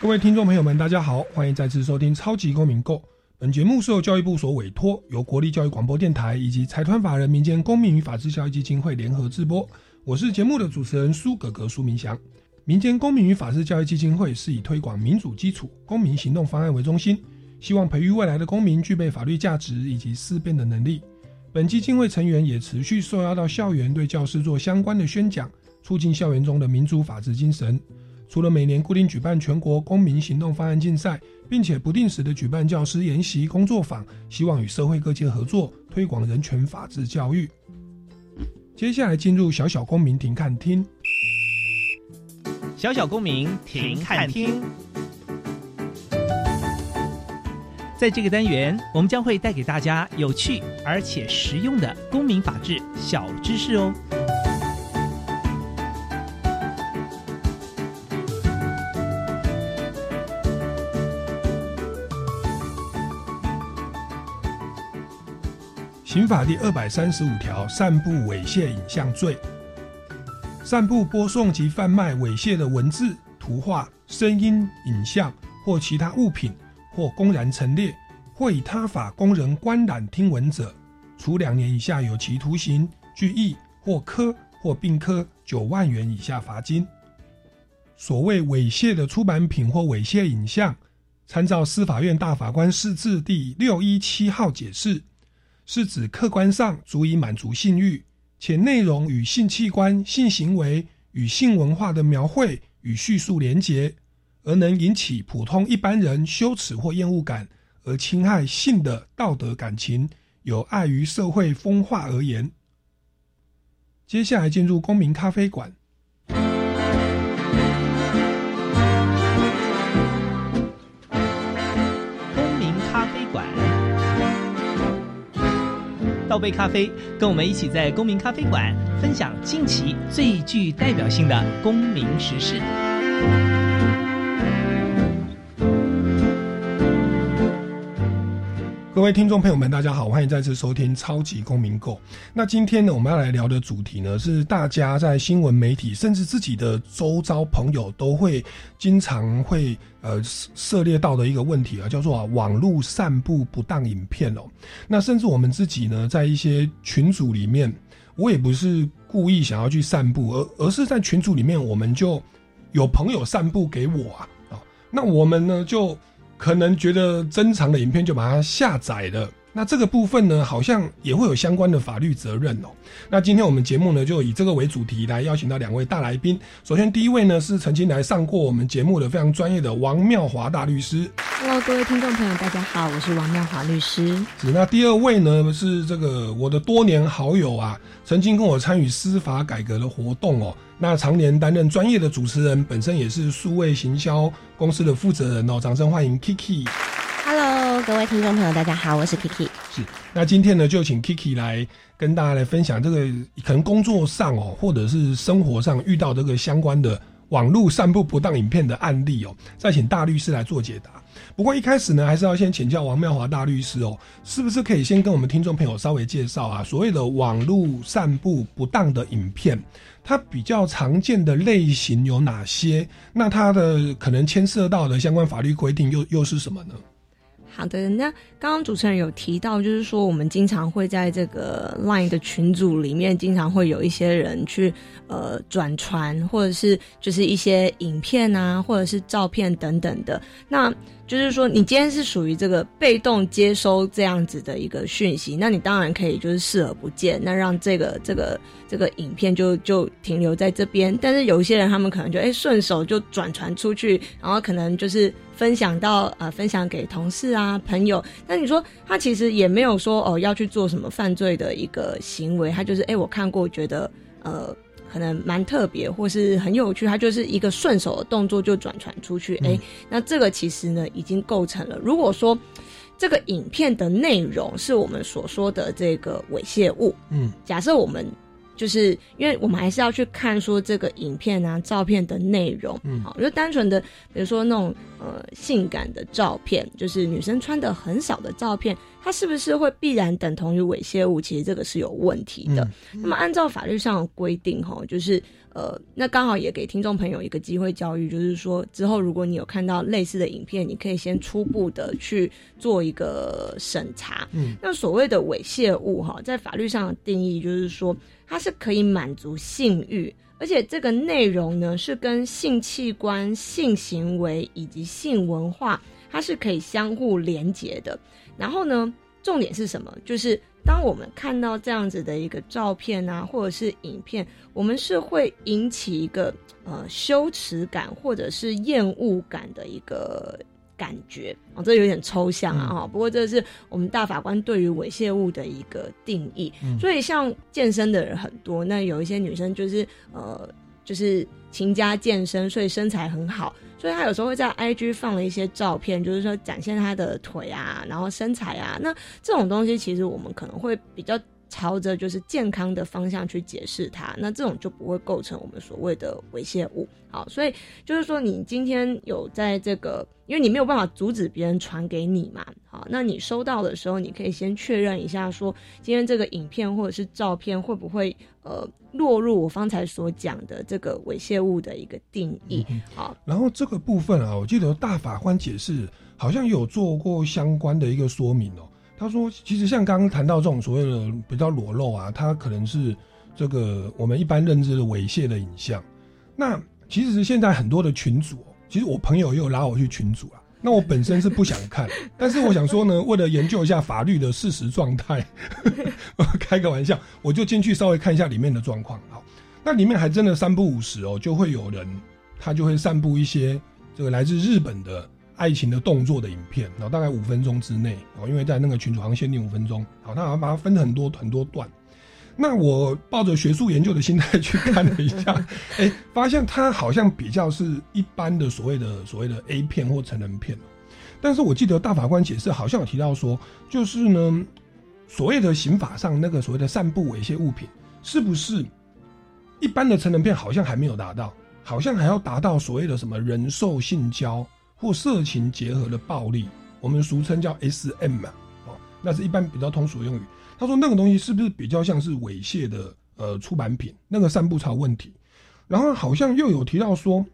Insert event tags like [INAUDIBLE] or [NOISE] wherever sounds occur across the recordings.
各位听众朋友们，大家好，欢迎再次收听《超级公民购》。本节目是由教育部所委托，由国立教育广播电台以及财团法人民间公民与法治教育基金会联合制播。我是节目的主持人苏格格苏明祥。民间公民与法治教育基金会是以推广民主基础、公民行动方案为中心，希望培育未来的公民具备法律价值以及思辨的能力。本基金会成员也持续受邀到校园，对教师做相关的宣讲，促进校园中的民主法治精神。除了每年固定举办全国公民行动方案竞赛，并且不定时的举办教师研习工作坊，希望与社会各界合作推广人权法治教育。接下来进入小小公民庭看厅，小小公民庭看厅。在这个单元，我们将会带给大家有趣而且实用的公民法治小知识哦。刑法第二百三十五条，散布猥亵影像罪。散布、播送及贩卖猥亵的文字、图画、声音、影像或其他物品，或公然陈列，或以他法供人观览听闻者，处两年以下有期徒刑、拘役或科或并科九万元以下罚金。所谓猥亵的出版品或猥亵影像，参照司法院大法官释字第六一七号解释。是指客观上足以满足性欲，且内容与性器官、性行为与性文化的描绘与叙述连结，而能引起普通一般人羞耻或厌恶感，而侵害性的道德感情，有碍于社会风化而言。接下来进入公民咖啡馆。倒杯咖啡，跟我们一起在公民咖啡馆分享近期最具代表性的公民时事。各位听众朋友们，大家好，欢迎再次收听《超级公民购》。那今天呢，我们要来聊的主题呢，是大家在新闻媒体，甚至自己的周遭朋友都会经常会呃涉猎到的一个问题啊，叫做啊网络散布不当影片哦。那甚至我们自己呢，在一些群组里面，我也不是故意想要去散布，而而是在群组里面，我们就有朋友散布给我啊啊，那我们呢就。可能觉得珍藏的影片就把它下载了，那这个部分呢，好像也会有相关的法律责任哦。那今天我们节目呢，就以这个为主题来邀请到两位大来宾。首先第一位呢是曾经来上过我们节目的非常专业的王妙华大律师。Hello，各位听众朋友，大家好，我是王妙华律师。是那第二位呢是这个我的多年好友啊，曾经跟我参与司法改革的活动哦。那常年担任专业的主持人，本身也是数位行销公司的负责人哦。掌声欢迎 Kiki。Hello，各位听众朋友，大家好，我是 Kiki。是，那今天呢，就请 Kiki 来跟大家来分享这个可能工作上哦，或者是生活上遇到这个相关的网络散布不当影片的案例哦。再请大律师来做解答。不过一开始呢，还是要先请教王妙华大律师哦，是不是可以先跟我们听众朋友稍微介绍啊？所谓的网络散布不当的影片。它比较常见的类型有哪些？那它的可能牵涉到的相关法律规定又又是什么呢？好的，那刚刚主持人有提到，就是说我们经常会在这个 LINE 的群组里面，经常会有一些人去呃转传，或者是就是一些影片啊，或者是照片等等的。那就是说，你今天是属于这个被动接收这样子的一个讯息，那你当然可以就是视而不见，那让这个这个这个影片就就停留在这边。但是有一些人，他们可能就哎顺手就转传出去，然后可能就是分享到呃分享给同事啊朋友。那你说他其实也没有说哦要去做什么犯罪的一个行为，他就是哎我看过觉得呃。可能蛮特别或是很有趣，它就是一个顺手的动作就转传出去，哎、那这个其实呢已经构成了。如果说这个影片的内容是我们所说的这个猥亵物，嗯假设我们就是因为我们还是要去看说这个影片啊、照片的内容，嗯好，就单纯的比如说那种呃性感的照片，就是女生穿的很少的照片，它是不是会必然等同于猥亵物？其实这个是有问题的。嗯那么按照法律上的规定，哈，就是呃，那刚好也给听众朋友一个机会教育，就是说之后如果你有看到类似的影片，你可以先初步的去做一个审查。嗯，那所谓的猥亵物，哈，在法律上的定义就是说，它是可以满足性欲。而且这个内容呢，是跟性器官、性行为以及性文化，它是可以相互连接的。然后呢，重点是什么？就是当我们看到这样子的一个照片啊，或者是影片，我们是会引起一个呃羞耻感或者是厌恶感的一个感觉哦，这有点抽象啊哈、不过这是我们大法官对于猥亵物的一个定义。所以像健身的人很多，那有一些女生就是呃就是勤加健身，所以身材很好。所以她有时候会在 IG 放了一些照片，就是说展现她的腿啊，然后身材啊。那这种东西其实我们可能会比较朝着就是健康的方向去解释它，那这种就不会构成我们所谓的猥亵物。好，所以就是说你今天有在这个，因为你没有办法阻止别人传给你嘛，好，那你收到的时候，你可以先确认一下说，今天这个影片或者是照片会不会呃落入我方才所讲的这个猥亵物的一个定义。好，然后这个部分啊，我记得大法官解释好像有做过相关的一个说明哦。他说，其实像刚刚谈到这种所谓的比较裸露啊，它可能是这个我们一般认知的猥亵的影像。那其实现在很多的群主、哦，其实我朋友也有拉我去群主啊。那我本身是不想看，[LAUGHS] 但是我想说呢，为了研究一下法律的事实状态，[LAUGHS] 开个玩笑，我就进去稍微看一下里面的状况。好，那里面还真的三不五时哦，就会有人他就会散布一些这个来自日本的爱情的动作的影片，然后大概五分钟之内哦，因为在那个群组好像限定五分钟，好，他好像把它分很多很多段。那我抱着学术研究的心态去看了一下，[LAUGHS] 哎、发现它好像比较是一般的所谓的所谓的 A 片或成人片哦但是我记得大法官解释好像有提到说，就是呢，所谓的刑法上那个所谓的散布猥亵物品，是不是一般的成人片好像还没有达到，好像还要达到所谓的什么人兽性交或色情结合的暴力，我们俗称叫 S.M 嘛，哦，那是一般比较通俗用语。他说那个东西是不是比较像是猥亵的呃出版品，那个散布才有问题。然后好像又有提到说，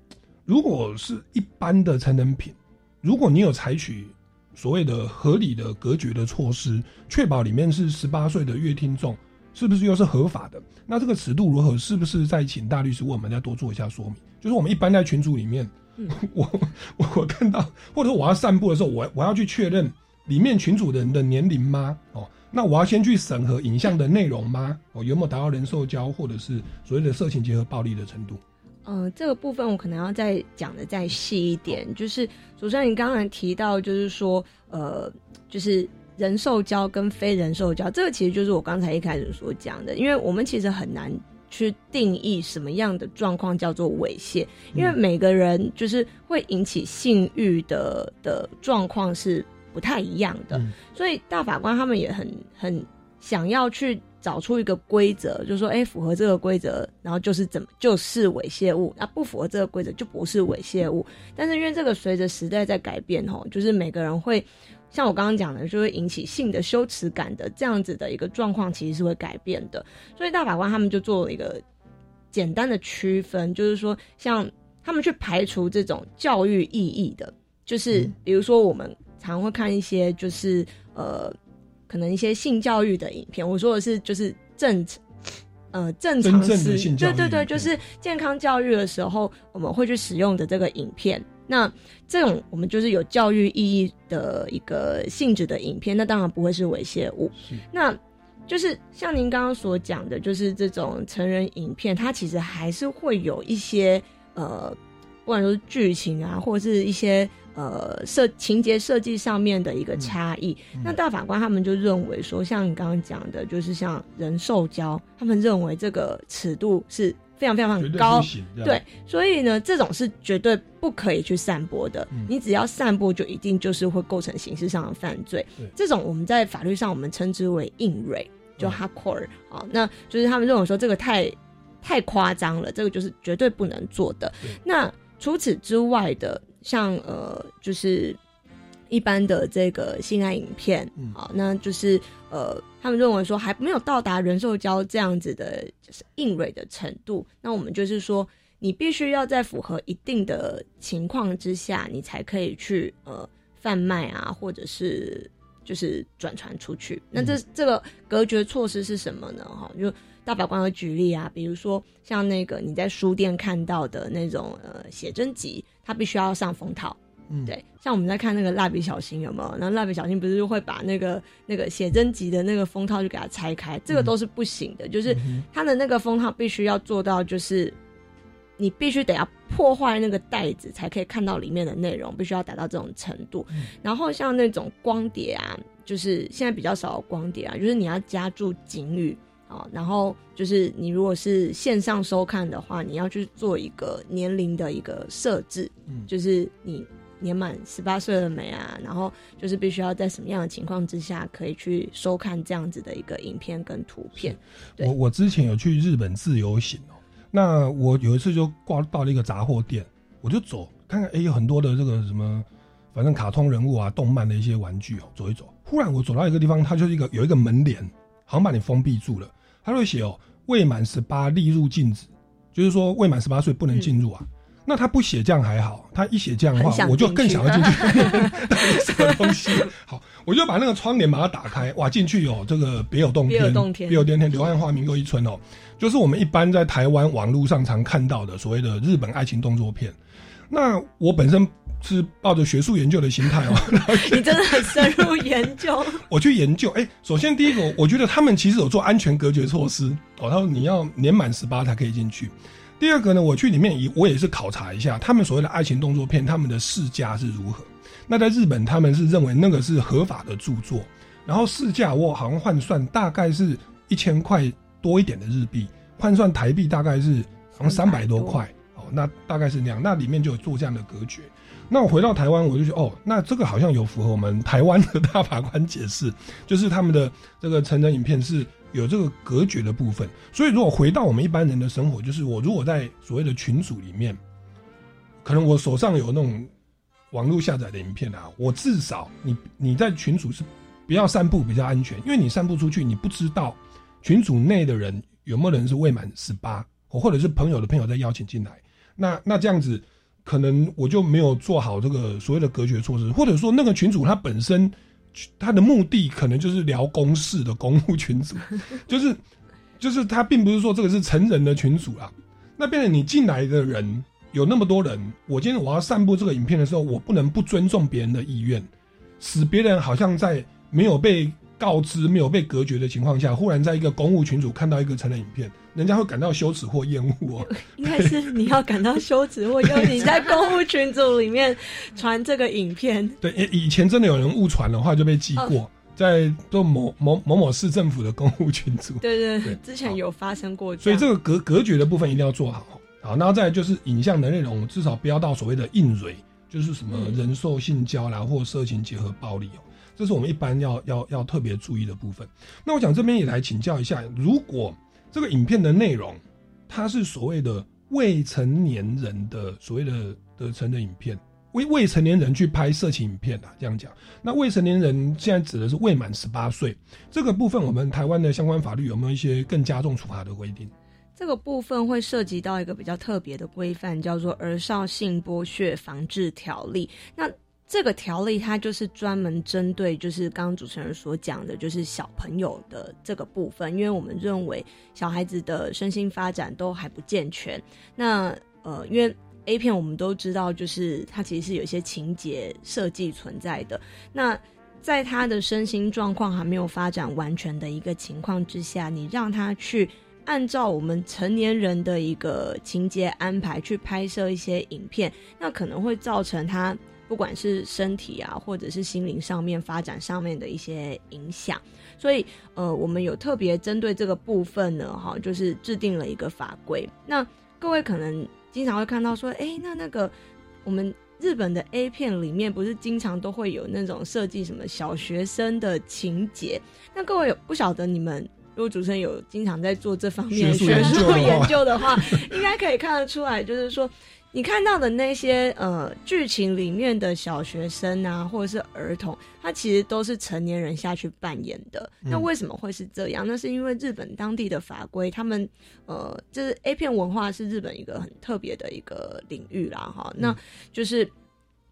如果是一般的成人品，如果你有采取所谓的合理的隔绝的措施，确保里面是十八岁的阅听众，是不是又是合法的？那这个尺度如何？是不是再请大律师为我们再多做一下说明？就是我们一般在群组里面，[LAUGHS] 我我我看到，或者我要散步的时候，我我要去确认里面群主的人的年龄吗？哦，那我要先去审核影像的内容吗？哦，有没有达到人兽交或者是所谓的色情结合暴力的程度？呃，这个部分我可能要再讲的再细一点，就是主持人你刚才提到，就是说，呃，就是人兽交跟非人兽交，这个其实就是我刚才一开始所讲的，因为我们其实很难去定义什么样的状况叫做猥亵，因为每个人就是会引起性欲的的状况是不太一样的，嗯。所以大法官他们也很很想要去找出一个规则，就是说，哎，符合这个规则，然后就是怎么就是猥亵物，那不符合这个规则就不是猥亵物。但是因为这个随着时代在改变，吼，就是每个人会像我刚刚讲的，就会引起性的羞耻感的这样子的一个状况，其实是会改变的。所以大法官他们就做了一个简单的区分，就是说，像他们去排除这种教育意义的，就是比如说我们常会看一些就是呃。可能一些性教育的影片，我说的是就是正呃正常真正的是性教育对对对，就是健康教育的时候我们会去使用的这个影片。那这种我们就是有教育意义的一个性质的影片，那当然不会是猥亵物。那就是像您刚刚所讲的，就是这种成人影片，它其实还是会有一些呃，不管说是剧情啊，或者是一些呃设情节设计上面的一个差异。那大法官他们就认为说，像你刚刚讲的，就是像人兽交，他们认为这个尺度是非常非常高。对，所以呢，这种是绝对不可以去散播的。嗯。你只要散播，就一定就是会构成刑事上的犯罪。对。这种我们在法律上我们称之为硬蕊，就嗯 hardcore 啊、那就是他们认为说这个太太夸张了，这个就是绝对不能做的。那除此之外的，像呃，就是一般的这个性爱影片，嗯好，那就是呃，他们认为说还没有到达人兽交这样子的就是硬蕊的程度，那我们就是说，你必须要在符合一定的情况之下，你才可以去呃贩卖啊，或者是就是转传出去。那这、这个隔绝措施是什么呢？哈，就大法官有举例啊，比如说像那个你在书店看到的那种呃写真集，它必须要上封套。嗯，对，像我们在看那个蜡笔小新有没有？然后蜡笔小新不是就会把那个那个写真集的那个封套就给它拆开，这个都是不行的。就是嗯它的那个封套必须要做到，就是你必须得要破坏那个袋子才可以看到里面的内容，必须要达到这种程度。然后像那种光碟啊，就是现在比较少有光碟啊，就是你要加注警语。啊，然后就是你如果是线上收看的话，你要去做一个年龄的一个设置，嗯就是你年满十八岁了没啊？然后就是必须要在什么样的情况之下可以去收看这样子的一个影片跟图片。我我之前有去日本自由行哦，那我有一次就挂到了一个杂货店，我就走看看，哎，有很多的这个什么，反正卡通人物啊、动漫的一些玩具哦，走一走。忽然我走到一个地方，它就是一个有一个门帘，好像把你封闭住了，它会写哦，未满十八立入禁止，就是说未满十八岁不能进入啊。那他不写这样还好，他一写这样的话，我就更想要进去。到 [LAUGHS] 底什么东西？好，我就把那个窗帘把它打开，哇，进去有这个别有洞天，别有洞天别有洞天，柳暗花明又一村哦，就是我们一般在台湾网络上常看到的所谓的日本爱情动作片。那我本身是抱着学术研究的心态哦，[LAUGHS] 你真的很深入研究，[LAUGHS] 我去研究。哎、首先第一个，我觉得他们其实有做安全隔绝措施哦，他说你要年满十八才可以进去。第二个呢，我去里面也我也是考察一下，他们所谓的爱情动作片，他们的市价是如何。那在日本，他们是认为那个是合法的著作，然后市价我好像换算大概是一千块多一点的日币，换算台币大概是好像三百多块哦，那大概是那样。那里面就有做这样的隔绝。那我回到台湾，我就觉得哦，那这个好像有符合我们台湾的大法官解释，就是他们的这个成人影片是有这个隔绝的部分。所以如果回到我们一般人的生活，就是我如果在所谓的群组里面，可能我手上有那种网络下载的影片啊，我至少你你在群组是不要散布比较安全，因为你散布出去，你不知道群组内的人有没有人是未满十八，或者是朋友的朋友再邀请进来，那那这样子。可能我就没有做好这个所谓的隔绝措施，或者说那个群主他本身他的目的可能就是聊公事的公务群组，[LAUGHS] 就是就是他并不是说这个是成人的群组啊。那变成你进来的人有那么多人，我今天我要散布这个影片的时候，我不能不尊重别人的意愿，使别人好像在没有被告知、没有被隔绝的情况下，忽然在一个公务群组看到一个成人影片，人家会感到羞耻或厌恶哦。[LAUGHS] 应该是你要感到羞耻，或厌恶你在公务群组里面传这个影片，[LAUGHS] 对，以以前真的有人误传的话就被记过，在做某某某某市政府的公务群组。对对对之前有发生过所以样，这个隔隔绝的部分一定要做好。好，然后再来就是影像的内容，至少不要到所谓的硬蕊，就是什么人兽性交啦，或色情结合暴力哦，这是我们一般要要要特别注意的部分。那我想这边也来请教一下，如果这个影片的内容它是所谓的未成年人的所谓的的成人影片，未未成年人去拍色情影片啊，这样讲，那未成年人现在指的是未满十八岁，这个部分我们台湾的相关法律有没有一些更加重处罚的规定？这个部分会涉及到一个比较特别的规范，叫做《儿少性剥削防治条例》。那这个条例它就是专门针对，就是刚刚主持人所讲的，就是小朋友的这个部分，因为我们认为小孩子的身心发展都还不健全。那呃，因为 A 片我们都知道，就是它其实是有一些情节设计存在的。那在他的身心状况还没有发展完全的一个情况之下，你让他去按照我们成年人的一个情节安排去拍摄一些影片，那可能会造成他不管是身体啊，或者是心灵上面发展上面的一些影响。所以，呃，我们有特别针对这个部分呢，哈，就是制定了一个法规。那各位可能经常会看到说，哎，那那个我们日本的 A 片里面不是经常都会有那种设计什么小学生的情节？那各位有不晓得你们如果主持人有经常在做这方面学术研究的话，应该可以看得出来，就是说。你看到的那些呃剧情里面的小学生啊，或者是儿童，他其实都是成年人下去扮演的。那为什么会是这样？那是因为日本当地的法规，他们呃，就是 A 片文化是日本一个很特别的一个领域啦，哈。那就是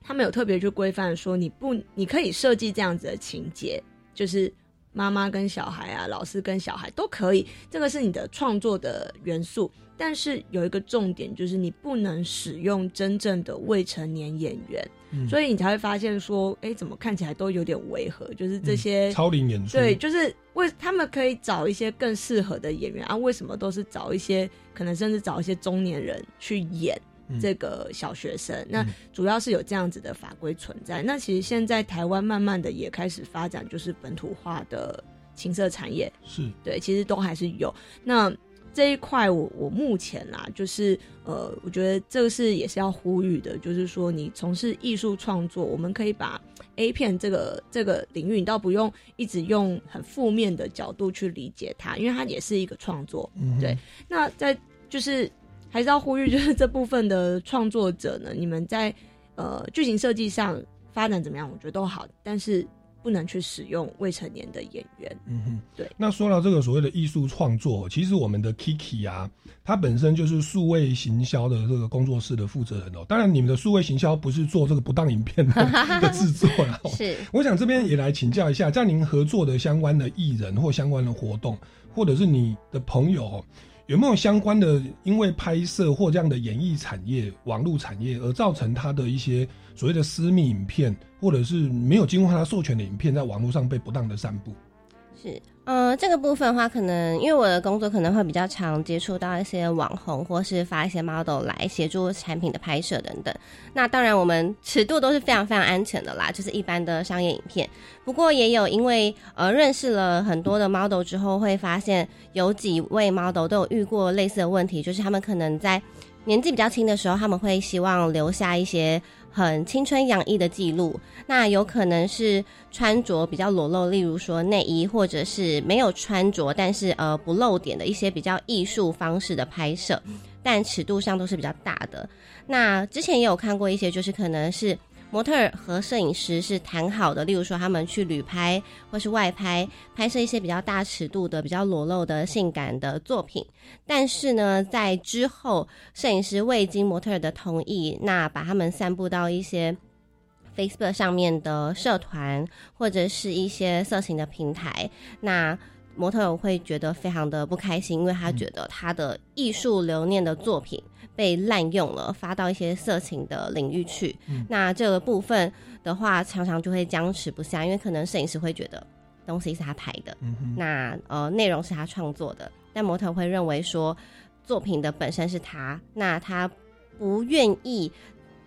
他们有特别去规范说，你不你可以设计这样子的情节，就是妈妈跟小孩啊，老师跟小孩都可以，这个是你的创作的元素。但是有一个重点，就是你不能使用真正的未成年演员，所以你才会发现说，哎，怎么看起来都有点违和，就是这些超龄演出，对，就是为他们可以找一些更适合的演员啊，为什么都是找一些可能甚至找一些中年人去演这个小学生？那主要是有这样子的法规存在。那其实现在台湾慢慢的也开始发展，就是本土化的情色产业，是对，其实都还是有那。这一块，我我目前啦，就是呃，我觉得这个是也是要呼吁的，就是说你从事艺术创作，我们可以把 A 片这个这个领域，你倒不用一直用很负面的角度去理解它，因为它也是一个创作，嗯对。那在就是还是要呼吁，就是这部分的创作者呢，你们在呃剧情设计上发展怎么样，我觉得都好，但是。不能去使用未成年的演员。嗯哼，对。那说到这个所谓的艺术创作，其实我们的 Kiki 啊，他本身就是数位行销的这个工作室的负责人哦。当然，你们的数位行销不是做这个不当影片的制作了。[LAUGHS] 是。我想这边也来请教一下，在您合作的相关的艺人或相关的活动，或者是你的朋友。有没有相关的因为拍摄或这样的演艺产业、网络产业而造成他的一些所谓的私密影片，或者是没有经过他授权的影片，在网络上被不当的散布？是。呃，这个部分的话，可能因为我的工作可能会比较常接触到一些网红，或是发一些 model 来协助产品的拍摄等等。那当然，我们尺度都是非常非常安全的啦，就是一般的商业影片。不过也有因为呃认识了很多的 model 之后，会发现有几位 model 都有遇过类似的问题，就是他们可能在年纪比较轻的时候，他们会希望留下一些。很青春洋溢的记录，那有可能是穿着比较裸露，例如说内衣，或者是没有穿着，但是呃不露点的一些比较艺术方式的拍摄，但尺度上都是比较大的。那之前也有看过一些，就是可能是。模特和摄影师是谈好的，例如说他们去旅拍或是外拍，拍摄一些比较大尺度的、比较裸露的性感的作品。但是呢，在之后，摄影师未经模特的同意，那把他们散布到一些 Facebook 上面的社团或者是一些色情的平台，那模特会觉得非常的不开心，因为他觉得他的艺术留念的作品。被滥用了，发到一些色情的领域去。那这个部分的话，常常就会僵持不下，因为可能摄影师会觉得东西是他拍的，那呃内容是他创作的，但模特会认为说作品的本身是他，那他不愿意。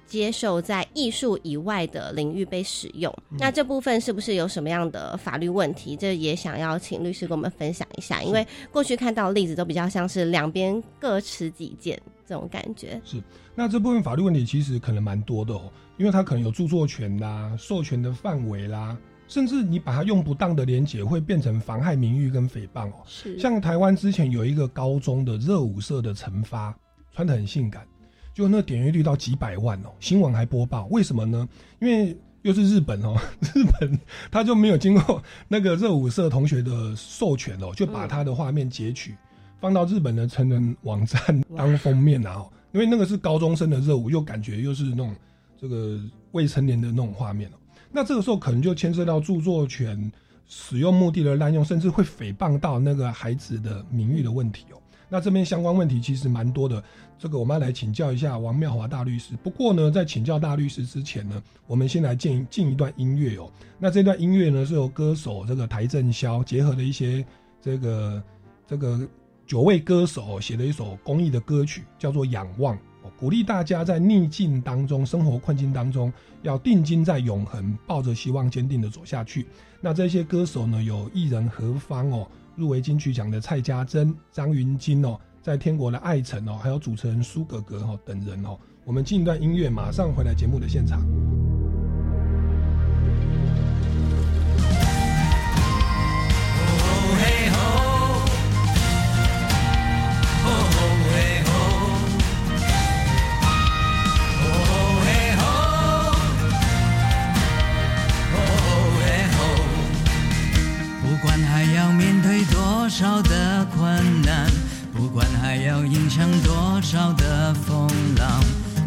接受在艺术以外的领域被使用，那这部分是不是有什么样的法律问题？这也想要请律师跟我们分享一下，因为过去看到例子都比较像是两边各持己见这种感觉。是，那这部分法律问题其实可能蛮多的哦，因为它可能有著作权啦、授权的范围啦，甚至你把它用不当的连结，会变成妨害名誉跟诽谤哦。是，像台湾之前有一个高中的热舞社的惩罚，穿的很性感。就那点阅率到几百万哦，新闻还播报，为什么呢？因为又是日本哦，[LAUGHS] 日本他就没有经过那个热舞社同学的授权哦，就把他的画面截取放到日本的成人网站当封面啊，因为那个是高中生的热舞，又感觉又是那种这个未成年的那种画面哦，那这个时候可能就牵涉到著作权使用目的的滥用，甚至会诽谤到那个孩子的名誉的问题哦。那这边相关问题其实蛮多的，这个我们要来请教一下王妙华大律师。不过呢，在请教大律师之前呢，我们先来进进一段音乐哦。那这段音乐呢，是由歌手这个邰正宵结合的一些这个这个九位歌手写的一首公益的歌曲，叫做《仰望》。鼓励大家在逆境当中、生活困境当中，要定睛在永恒，抱着希望，坚定的走下去。那这些歌手呢，有艺人何方哦，入围金曲奖的蔡家珍、张芸京哦，在天国的爱城哦，还有主持人苏格格哦等人哦。我们进一段音乐，马上回来节目的现场。多少的，不管还要迎向多少的风浪，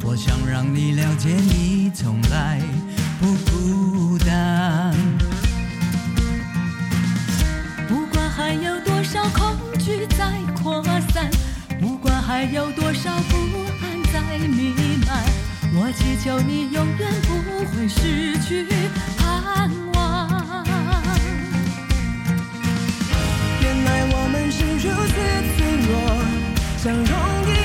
我想让你了解，你从来不孤单。不管还有多少恐惧在扩散，不管还有多少不安在弥漫，我祈求你永远不会失去盼望。像容易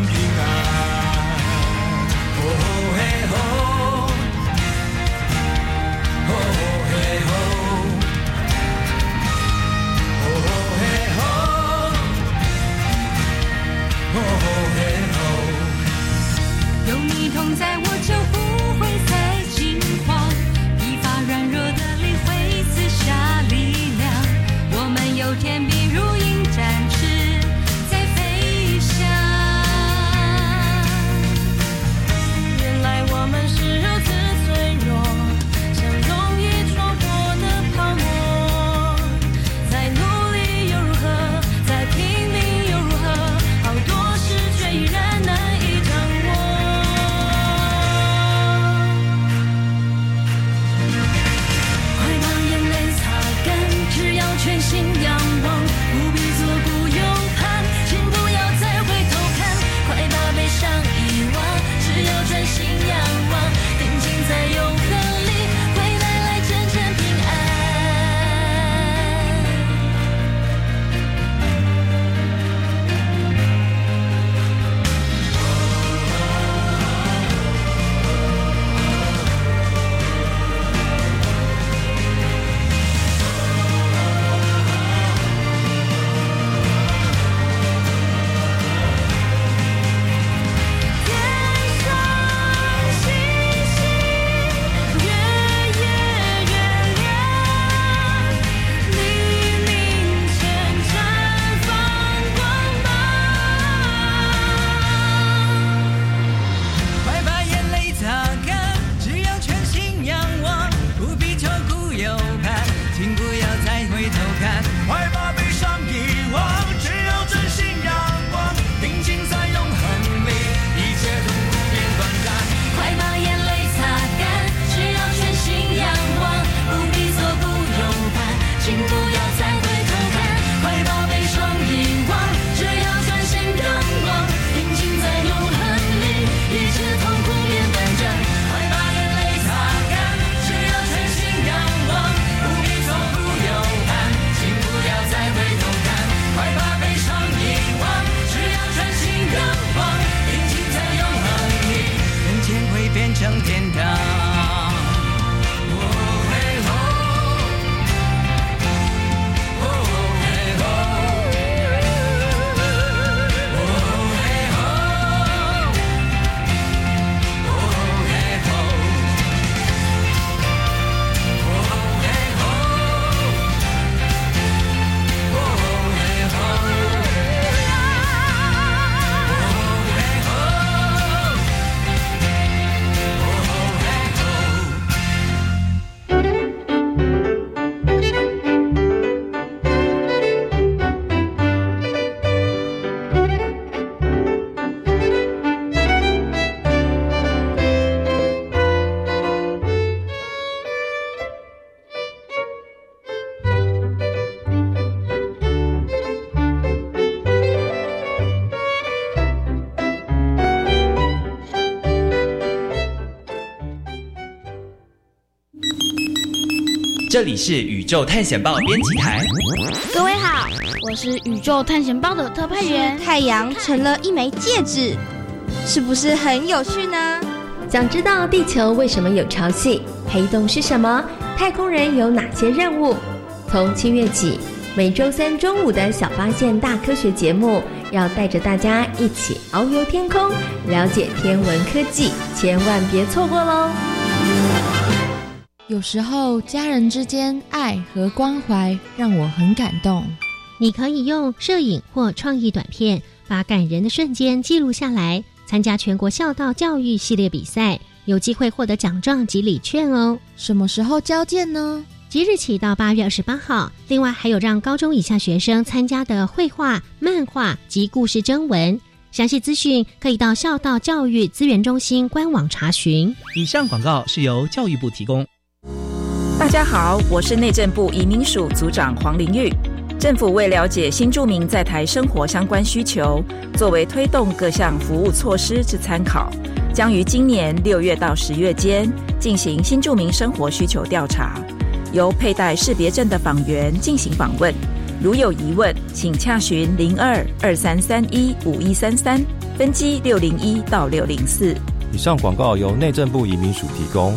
来真正平安。有你同在，我这里是宇宙探险报编辑台。各位好，我是宇宙探险报的特派员。太阳成了一枚戒指，是不是很有趣呢？想知道地球为什么有潮汐？黑洞是什么？太空人有哪些任务？从七月起，每周三中午的小发现大科学节目，要带着大家一起遨游天空，了解天文科技，千万别错过喽！有时候家人之间爱和关怀让我很感动。你可以用摄影或创意短片，把感人的瞬间记录下来。参加全国孝道教育系列比赛，有机会获得奖状及礼券哦。什么时候交件呢？即日起到八月二十八号。另外还有让高中以下学生参加的绘画、漫画及故事征文。详细资讯可以到孝道教育资源中心官网查询。以上广告是由教育部提供。大家好，我是内政部移民署组长黄玲玉。政府为了解新住民在台生活相关需求，作为推动各项服务措施之参考，将于今年六月到十月间进行新住民生活需求调查，由佩戴识别证的访员进行访问。如有疑问，请洽询零二二三三一五一三三分机六零一到六零四。以上广告由内政部移民署提供。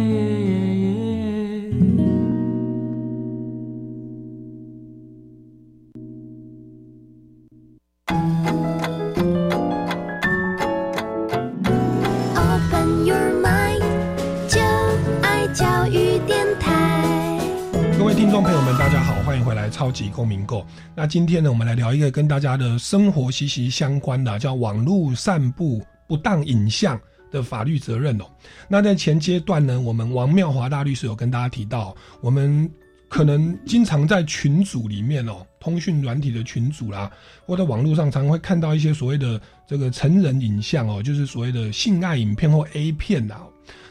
超级公民购》。那今天呢，我们来聊一个跟大家的生活息息相关的，叫网络散布不当影像的法律责任哦。那在前阶段呢，我们王妙华大律师有跟大家提到，我们可能经常在群组里面哦，通讯软体的群组啦，或者网络上常会看到一些所谓的这个成人影像哦，就是所谓的性爱影片或 A 片呐。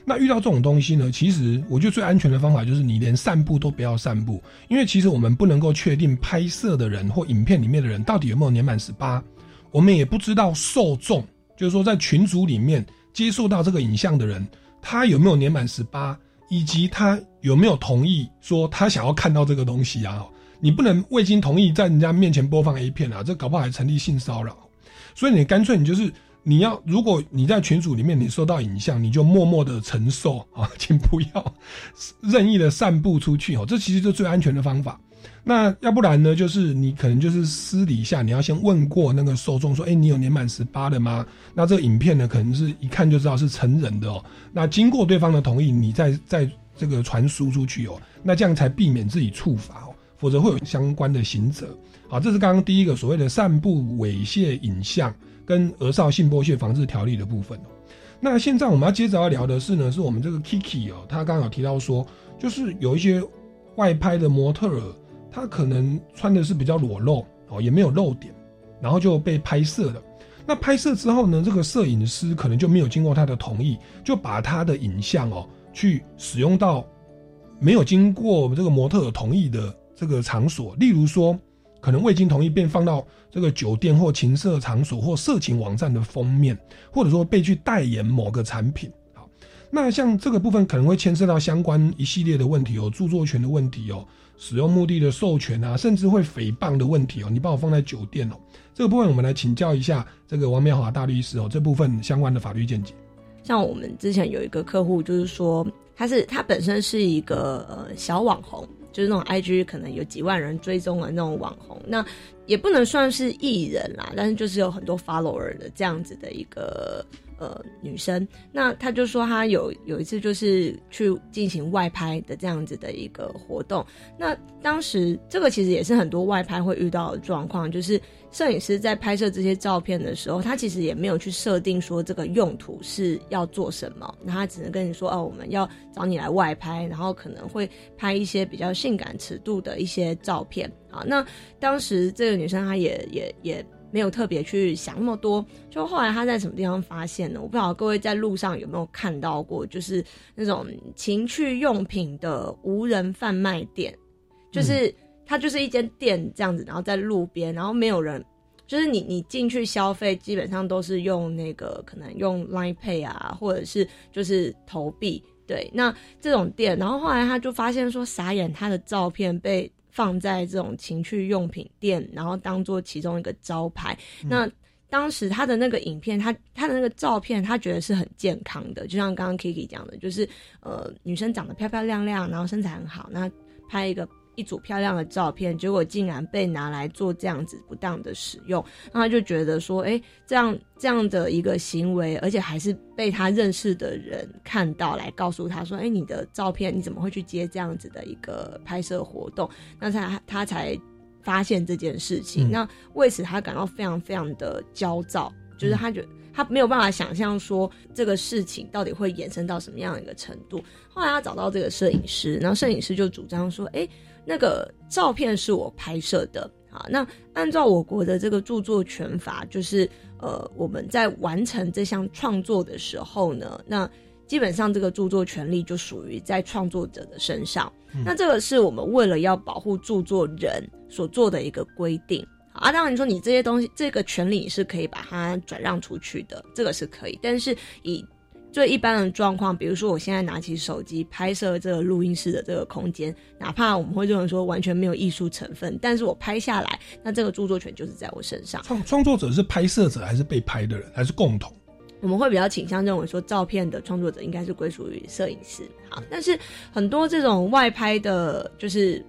那遇到这种东西呢，其实我觉得最安全的方法就是你连散步都不要散步，因为其实我们不能够确定拍摄的人或影片里面的人到底有没有年满十八，我们也不知道受众，就是说在群组里面接受到这个影像的人，他有没有年满十八，以及他有没有同意说他想要看到这个东西啊？你不能未经同意在人家面前播放 A 片啊，这搞不好还成立性骚扰。所以你干脆你就是。你要，如果你在群组里面你收到影像，你就默默的承受 [LAUGHS] 啊，请不要任意的散布出去哦，这其实是最安全的方法。那要不然呢，就是你可能就是私底下你要先问过那个受众说，哎，你有年满十八的吗？那这个影片呢，可能是一看就知道是成人的哦。那经过对方的同意，你再再这个传输出去哦，那这样才避免自己触法哦，否则会有相关的刑责。好，这是刚刚第一个所谓的散布猥亵影像。跟儿少性剥削防治条例的部分哦，那现在我们要接着要聊的是呢，是我们这个 Kiki 哦，他刚好提到说，就是有一些外拍的模特儿，他可能穿的是比较裸露哦，也没有露点，然后就被拍摄了。那拍摄之后呢，这个摄影师可能就没有经过他的同意，就把他的影像哦，去使用到没有经过这个模特儿同意的这个场所，例如说。可能未经同意便放到这个酒店或情色场所或色情网站的封面，或者说被去代言某个产品。好，那像这个部分可能会牵涉到相关一系列的问题哦，著作权的问题哦，使用目的的授权啊，甚至会诽谤的问题哦。你把我放在酒店哦，这个部分我们来请教一下这个王妙华大律师哦，这部分相关的法律见解。像我们之前有一个客户，就是说他是他本身是一个呃小网红。就是那种 I G 可能有几万人追踪的那种网红，那也不能算是艺人啦，但是就是有很多 follower 的这样子的一个呃女生。那她就说她有有一次就是去进行外拍的这样子的一个活动。那当时这个其实也是很多外拍会遇到的状况，就是摄影师在拍摄这些照片的时候，他其实也没有去设定说这个用途是要做什么，那他只能跟你说哦，我们要找你来外拍，然后可能会拍一些比较。性感尺度的一些照片啊，那当时这个女生她也也也没有特别去想那么多。就后来她在什么地方发现呢？我不知道各位在路上有没有看到过，就是那种情趣用品的无人贩卖店，就是它就是一间店这样子，然后在路边，然后没有人。就是你，你进去消费，基本上都是用那个可能用 Line Pay 啊，或者是就是投币。对，那这种店，然后后来他就发现说，傻眼，他的照片被放在这种情趣用品店，然后当做其中一个招牌。那当时他的那个影片，他他的那个照片，他觉得是很健康的，就像刚刚 Kiki 讲的，就是呃，女生长得漂漂亮亮，然后身材很好，那拍一个。一组漂亮的照片，结果竟然被拿来做这样子不当的使用，那他就觉得说，哎，这样这样的一个行为，而且还是被他认识的人看到，来告诉他说，哎，你的照片你怎么会去接这样子的一个拍摄活动？那他他才发现这件事情，那为此他感到非常非常的焦躁，就是他觉得他没有办法想象说这个事情到底会延伸到什么样的一个程度。后来他找到这个摄影师，然后摄影师就主张说，哎。那个照片是我拍摄的啊，那按照我国的这个著作权法，就是呃，我们在完成这项创作的时候呢，那基本上这个著作权利就属于在创作者的身上。那这个是我们为了要保护著作人所做的一个规定啊。当然你说你这些东西，这个权利你是可以把它转让出去的，这个是可以，但是以最一般的状况，比如说我现在拿起手机拍摄这个录音室的这个空间，哪怕我们会认为说完全没有艺术成分，但是我拍下来，那这个著作权就是在我身上。创创作者是拍摄者还是被拍的人，还是共同？我们会比较倾向认为说，照片的创作者应该是归属于摄影师。好，但是很多这种外拍的，就是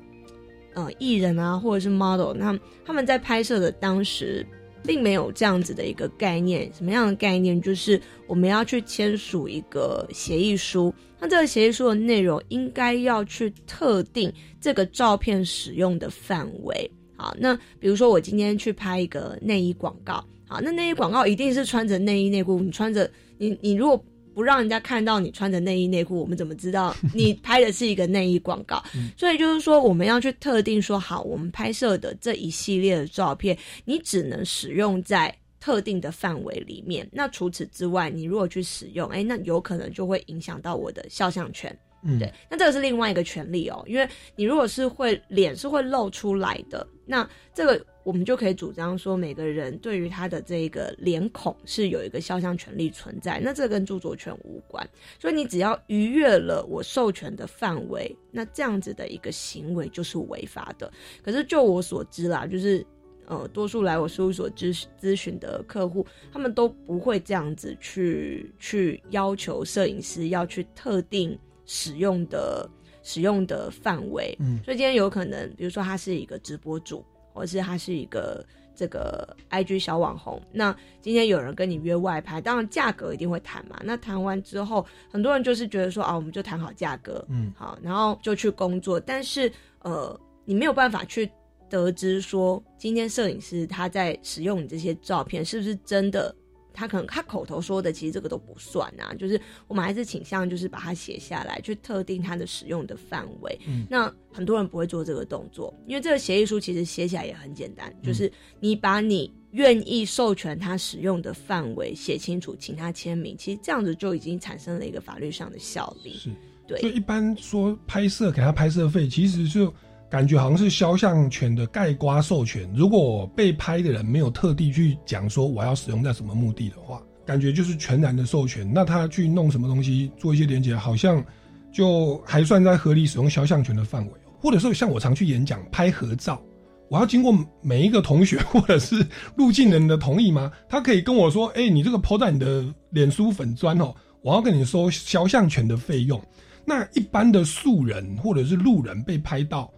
呃艺人啊，或者是 model，那他们在拍摄的当时。并没有这样子的一个概念，什么样的概念？就是我们要去签署一个协议书，那这个协议书的内容应该要去特定这个照片使用的范围。好，那比如说我今天去拍一个内衣广告，好，那内衣广告一定是穿着内衣内裤，你穿着你你如果。不让人家看到你穿着内衣内裤，我们怎么知道你拍的是一个内衣广告？[LAUGHS] 所以就是说，我们要去特定说好，我们拍摄的这一系列的照片，你只能使用在特定的范围里面。那除此之外，你如果去使用，哎，那有可能就会影响到我的肖像权。嗯，对，那这个是另外一个权利哦，因为你如果是会脸是会露出来的，那这个我们就可以主张说，每个人对于他的这个脸孔是有一个肖像权利存在，那这跟著作权无关，所以你只要逾越了我授权的范围，那这样子的一个行为就是违法的。可是就我所知啦，就是呃，多数来我事务所咨咨询的客户，他们都不会这样子去去要求摄影师要去特定。使用的使用的范围，嗯，所以今天有可能，比如说他是一个直播主，或者是他是一个这个 I G 小网红，那今天有人跟你约外拍，当然价格一定会谈嘛。那谈完之后，很多人就是觉得说啊，我们就谈好价格，嗯，好，然后就去工作。但是呃，你没有办法去得知说，今天摄影师他在使用你这些照片是不是真的。他可能他口头说的，其实这个都不算啊。就是我们还是倾向就是把它写下来，去特定它的使用的范围。嗯那很多人不会做这个动作，因为这个协议书其实写起来也很简单，就是你把你愿意授权他使用的范围写清楚，请他签名。其实这样子就已经产生了一个法律上的效力。是，对。所以一般说拍摄给他拍摄费，其实就。感觉好像是肖像权的盖瓜授权。如果被拍的人没有特地去讲说我要使用在什么目的的话，感觉就是全然的授权。那他去弄什么东西做一些连接，好像就还算在合理使用肖像权的范围。或者说像我常去演讲拍合照，我要经过每一个同学或者是入境人的同意吗？他可以跟我说：“哎，你这个抛在你的脸书粉砖哦，我要跟你收肖像权的费用。”那一般的素人或者是路人被拍到。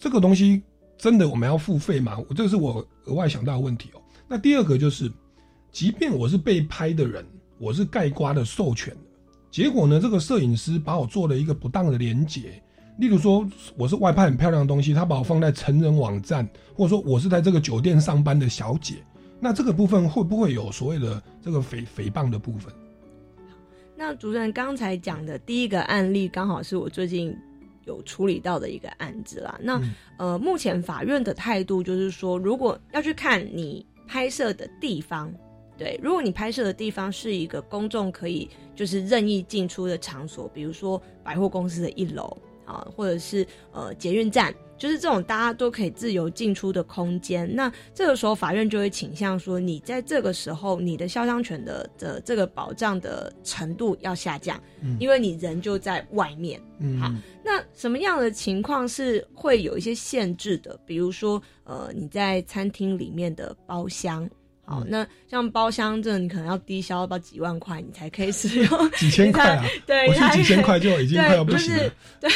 这个东西真的我们要付费吗？我这是我额外想到的问题哦。那第二个就是，即便我是被拍的人，我是盖瓜的授权的，结果呢，这个摄影师把我做了一个不当的连接，例如说我是外拍很漂亮的东西，他把我放在成人网站，或者说我是在这个酒店上班的小姐，那这个部分会不会有所谓的这个诽诽谤的部分？那主任刚才讲的第一个案例，刚好是我最近。有处理到的一个案子啦。那呃，目前法院的态度就是说，如果要去看你拍摄的地方。对，如果你拍摄的地方是一个公众可以就是任意进出的场所，比如说百货公司的一楼啊，或者是呃捷运站，就是这种大家都可以自由进出的空间，那这个时候法院就会倾向说，你在这个时候你的肖像权的的这个保障的程度要下降，嗯因为你人就在外面。嗯好，那什么样的情况是会有一些限制的？比如说，呃，你在餐厅里面的包厢。好，那像包厢这，你可能要低消到几万块，你才可以使用。[LAUGHS] 几千块啊？[LAUGHS] 对，我是几千块就已经对快要不就行了。是对。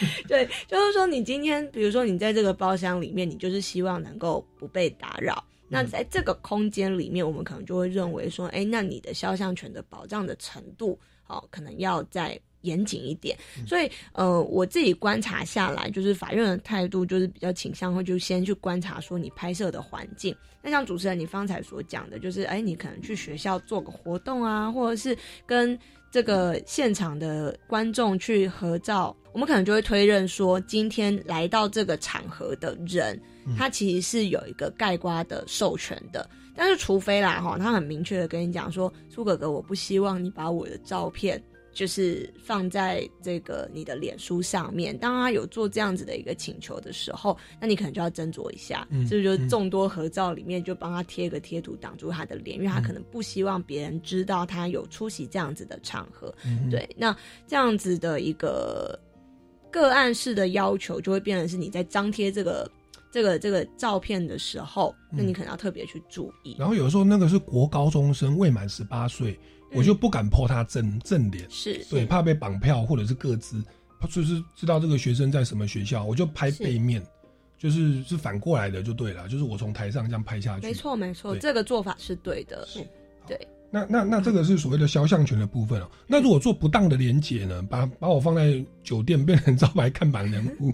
[LAUGHS] 对，就是说你今天，比如说你在这个包厢里面，你就是希望能够不被打扰。那在这个空间里面，我们可能就会认为说，哎，那你的肖像权的保障的程度，哦，可能要再严谨一点。所以，呃，我自己观察下来，就是法院的态度就是比较倾向会就先去观察说你拍摄的环境。那像主持人你方才所讲的，就是哎，你可能去学校做个活动啊，或者是跟这个现场的观众去合照，我们可能就会推认说，今天来到这个场合的人，他其实是有一个盖瓜的授权的。但是除非啦哈，他很明确的跟你讲说，苏哥哥，我不希望你把我的照片。就是放在这个你的脸书上面，当他有做这样子的一个请求的时候，那你可能就要斟酌一下，嗯是不是就众多合照里面就帮他贴个贴图挡住他的脸，因为他可能不希望别人知道他有出席这样子的场合。嗯对，那这样子的一个个案式的要求，就会变成是你在张贴这个这个这个照片的时候，那你可能要特别去注意。然后有时候那个是国高中生未满十八岁，我就不敢泼他正正脸，是对，怕被绑票或者是各自，就是知道这个学生在什么学校，我就拍背面，就是是反过来的就对了，就是我从台上这样拍下去。没错，没错，这个做法是对的。对，那那那这个是所谓的肖像权的部分哦。那如果做不当的连结呢，把把我放在酒店变成 [LAUGHS] 招牌看板人物，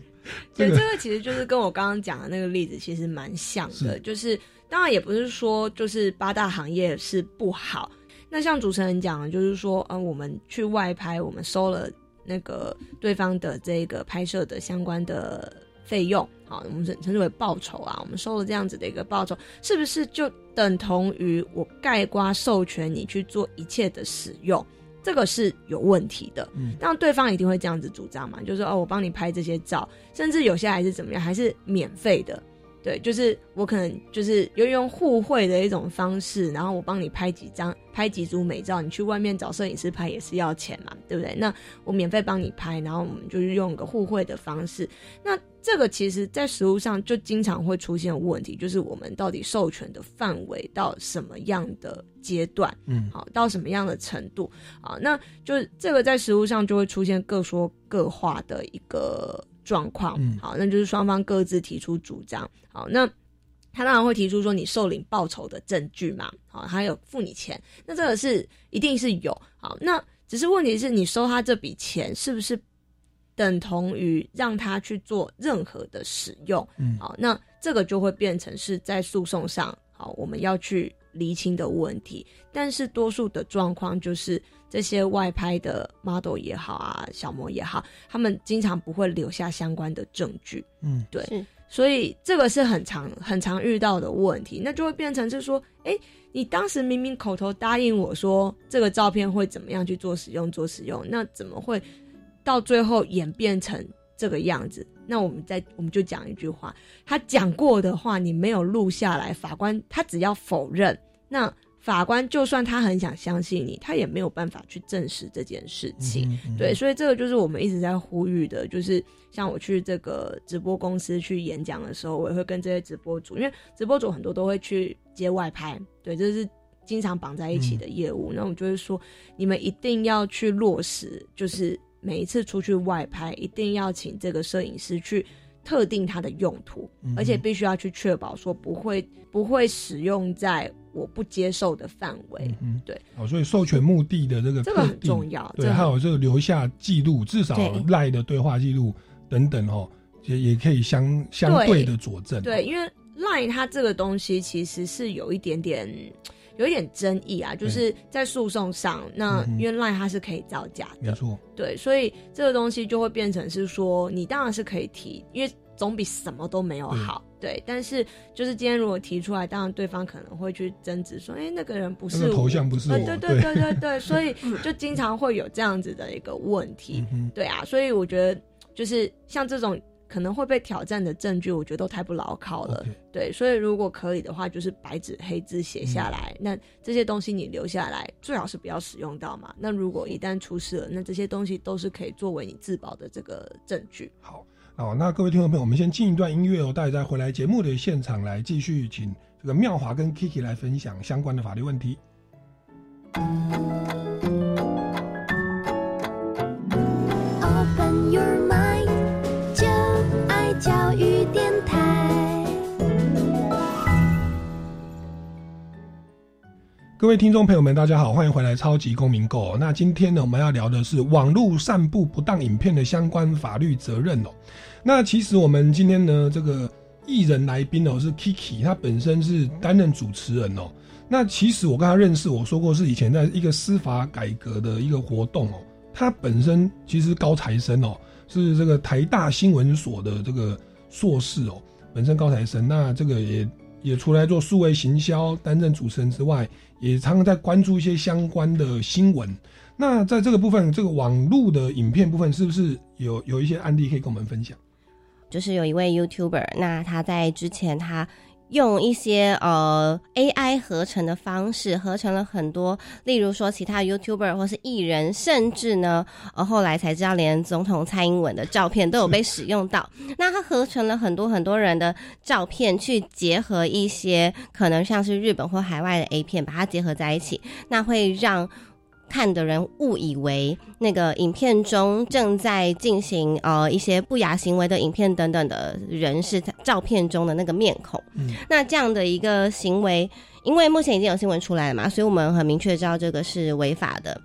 对，这个这个其实就是跟我刚刚讲的那个例子其实蛮像的，是就是当然也不是说就是八大行业是不好。那像主持人讲的，就是说，呃，我们去外拍，我们收了那个对方的这个拍摄的相关的费用，好，我们称称之为报酬啊，我们收了这样子的一个报酬，是不是就等同于我盖瓜授权你去做一切的使用？这个是有问题的。嗯，当然对方一定会这样子主张嘛，就是说哦，我帮你拍这些照，甚至有些还是怎么样，还是免费的。对，就是我可能就是有用互惠的一种方式，然后我帮你拍几张、拍几组美照，你去外面找摄影师拍也是要钱嘛，对不对？那我免费帮你拍，然后我们就是用个互惠的方式。那这个其实，在实物上就经常会出现问题，就是我们到底授权的范围到什么样的阶段？嗯好，到什么样的程度？啊，那就是这个在实物上就会出现各说各话的一个状况。嗯好，那就是双方各自提出主张。好，那他当然会提出说你受领报酬的证据嘛，好，还有付你钱，那这个是一定是有。好，那只是问题是你收他这笔钱是不是等同于让他去做任何的使用？嗯好，那这个就会变成是在诉讼上，好，我们要去厘清的问题。但是多数的状况就是这些外拍的 model 也好啊，小模也好，他们经常不会留下相关的证据。嗯，对，所以这个是很常很常遇到的问题，那就会变成是说，哎，你当时明明口头答应我说这个照片会怎么样去做使用做使用，那怎么会到最后演变成这个样子？那我们再我们就讲一句话，他讲过的话你没有录下来，法官他只要否认，那法官就算他很想相信你，他也没有办法去证实这件事情。嗯对，所以这个就是我们一直在呼吁的，就是像我去这个直播公司去演讲的时候，我也会跟这些直播主，因为直播主很多都会去接外拍，对，这是经常绑在一起的业务。那我就会说，你们一定要去落实，就是每一次出去外拍，一定要请这个摄影师去。特定它的用途，嗯而且必须要去确保说不会不会使用在我不接受的范围。嗯，对。哦，所以授权目的的这个这个很重要对，还有这个留下记录，至少赖的对话记录等等哦，也也可以相相对的佐证。对，因为 Line 它这个东西其实是有一点点有一点争议啊，就是在诉讼上，那嗯哼。因为 Line 它是可以造假的，没错，对，所以这个东西就会变成是说，你当然是可以提，因为总比什么都没有好，对，但是就是今天如果提出来，当然对方可能会去争执说，哎，那个人不是那个头像不是我，对对对。对对，所以就经常会有这样子的一个问题，对啊，所以我觉得就是像这种。可能会被挑战的证据，我觉得都太不牢靠了。对，所以如果可以的话，就是白纸黑字写下来。那这些东西你留下来，最好是不要使用到嘛。那如果一旦出事了，那这些东西都是可以作为你自保的这个证据。好，哦，那各位听众朋友，我们先进一段音乐哦，大家再回来节目的现场来继续请这个妙华跟 Kiki 来分享相关的法律问题。Open your 各位听众朋友们，大家好，欢迎回来《超级公民购》。那今天呢，我们要聊的是网络散布不当影片的相关法律责任哦。那其实我们今天呢，这个艺人来宾哦是 Kiki，他本身是担任主持人哦。那其实我跟他认识，我说过是以前在一个司法改革的一个活动哦。他本身其实高材生哦，是这个台大新闻所的这个硕士哦，本身高材生。那这个也也除了做数位行销担任主持人之外，也常常在关注一些相关的新闻。那在这个部分，这个网络的影片部分，是不是有有一些案例可以跟我们分享？就是有一位 YouTuber，那他在之前他。用一些呃 AI 合成的方式合成了很多，例如说其他 YouTuber 或是艺人，甚至呢，呃后来才知道连总统蔡英文的照片都有被使用到。那他合成了很多很多人的照片，去结合一些可能像是日本或海外的 A 片，把它结合在一起，那会让。看的人误以为那个影片中正在进行呃一些不雅行为的影片等等的人是照片中的那个面孔。嗯，那这样的一个行为，因为目前已经有新闻出来了嘛，所以我们很明确知道这个是违法的。